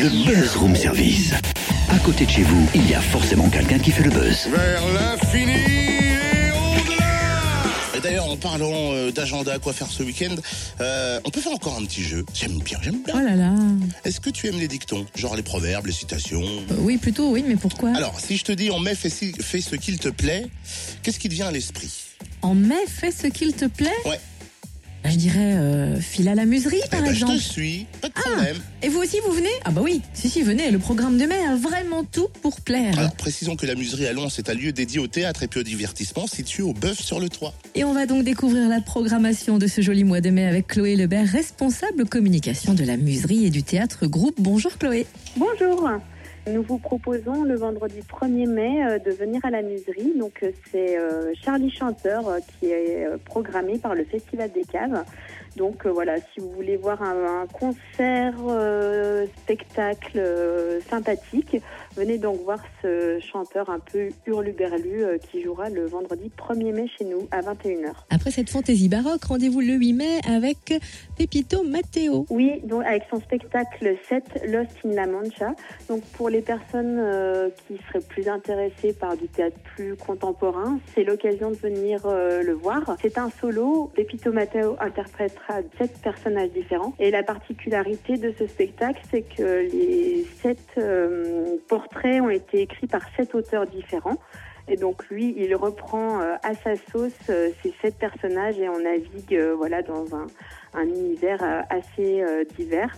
Le Buzz Room Service. À côté de chez vous, il y a forcément quelqu'un qui fait le buzz. Vers l'infini et au-delà Et d'ailleurs, en parlant euh, d'agenda, quoi faire ce week-end, euh, on peut faire encore un petit jeu. J'aime bien, j'aime bien. Oh là là. Est-ce que tu aimes les dictons? Genre les proverbes, les citations? Euh, Oui, plutôt, oui, mais pourquoi? Alors, si je te dis en mai, fais, fais ce qu'il te plaît, qu'est-ce qui te vient à l'esprit? En mai, fais ce qu'il te plaît? Ouais. Bah, Je dirais euh, file à la muserie, par Eh ben, je exemple. te suis, pas de problème. Et vous aussi, vous venez? Ah bah oui, si, si, venez. Le programme de mai a vraiment tout pour plaire. Alors, précisons que la muserie à Lons est un lieu dédié au théâtre et puis au divertissement situé au bœuf sur le toit. Et on va donc découvrir la programmation de ce joli mois de mai avec Chloé Lebert, responsable communication de la muserie et du théâtre groupe. Bonjour Chloé. Bonjour. Nous vous proposons le vendredi 1er mai euh, de venir à la muserie. Donc euh, c'est euh, Charlie Chanteur qui est programmé par le Festival des Caves. Donc voilà, si vous voulez voir un, un concert, euh, spectacle euh, sympathique, venez donc voir ce chanteur un peu hurluberlu euh, qui jouera le vendredi 1er mai chez nous à 21h. Après cette fantaisie baroque, rendez-vous le 8 mai avec Pepito Matteo. Oui, donc avec son spectacle 7, Lost in La Mancha. Donc pour les personnes euh, qui seraient plus intéressées par du théâtre plus contemporain, c'est l'occasion de venir euh, le voir. C'est un solo. Pepito Matteo interprétera sept personnages différents. Et la particularité de ce spectacle, c'est que les sept euh, portraits ont été écrits par sept auteurs différents. Et donc lui, il reprend à sa sauce ces sept personnages et on navigue voilà dans un, un univers assez divers.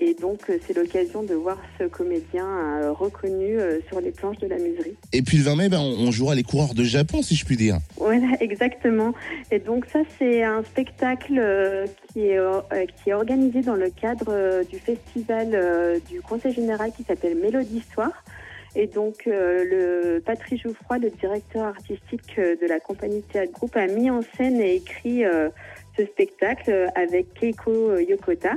Et donc euh, c'est l'occasion de voir ce comédien euh, reconnu euh, sur les planches de la muserie. Et puis le 20 mai, ben, on jouera les coureurs de Japon, si je puis dire. Voilà, exactement. Et donc ça, c'est un spectacle qui, est, qui est organisé dans le cadre du festival du Conseil général qui s'appelle Mélodie Histoire. Et donc euh, le Patrice Jouffroy, le directeur artistique de la compagnie Théâtre Group, a mis en scène et écrit euh, ce spectacle avec Keiko Yokota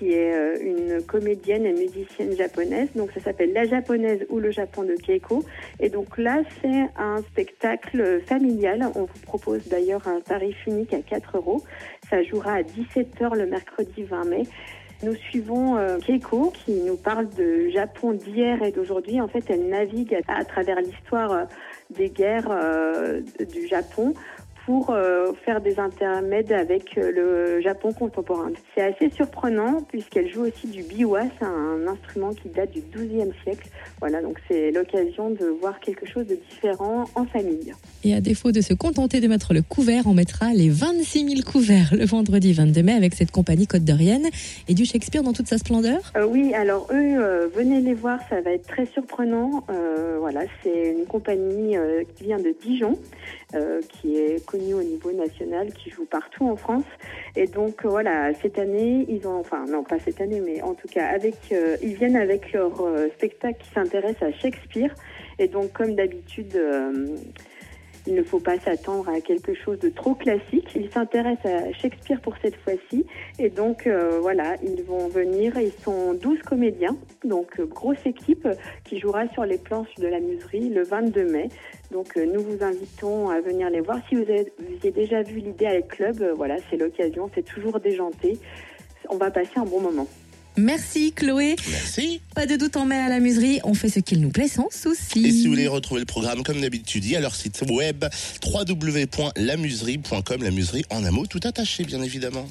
qui est euh, une comédienne et musicienne japonaise. Donc ça s'appelle La japonaise ou le Japon de Keiko. Et donc là, c'est un spectacle familial. On vous propose d'ailleurs un tarif unique à 4 euros. Ça jouera à 17h le mercredi 20 mai. Nous suivons euh, Keiko qui nous parle de Japon d'hier et d'aujourd'hui. En fait, elle navigue à, travers l'histoire euh, des guerres du Japon pour euh, faire des intermèdes avec euh, le Japon contemporain. C'est assez surprenant puisqu'elle joue aussi du biwa, c'est un instrument qui date du XIIe siècle. Voilà, donc c'est l'occasion de voir quelque chose de différent en famille. Et à défaut de se contenter de mettre le couvert, on mettra les 26 000 couverts le vendredi 22 mai avec cette compagnie Côte d'Orienne et du Shakespeare dans toute sa splendeur? Euh, oui, alors eux, euh, venez les voir, ça va être très surprenant. Euh, voilà, c'est une compagnie qui vient de Dijon, qui est connue au niveau national, qui joue partout en France. Et donc euh, voilà, cette année, ils ont, enfin non pas cette année, mais en tout cas avec, euh, ils viennent avec leur euh, spectacle qui s'intéresse à Shakespeare. Et donc comme d'habitude. Il ne faut pas s'attendre à quelque chose de trop classique. Ils s'intéressent à Shakespeare pour cette fois-ci. Et donc, euh, voilà, ils vont venir. Ils sont 12 comédiens, donc euh, grosse équipe qui jouera sur les planches de la muserie le 22 mai. Donc, euh, nous vous invitons à venir les voir. Si vous avez, déjà vu l'idée Club, euh, voilà, c'est l'occasion. C'est toujours déjanté. On va passer un bon moment. Merci Chloé. Merci. Pas de doute en mai à la muserie, on fait ce qu'il nous plaît sans souci. Et si vous voulez retrouver le programme comme d'habitude, il y a leur site web www.lamuserie.com, la muserie en un mot tout attaché bien évidemment.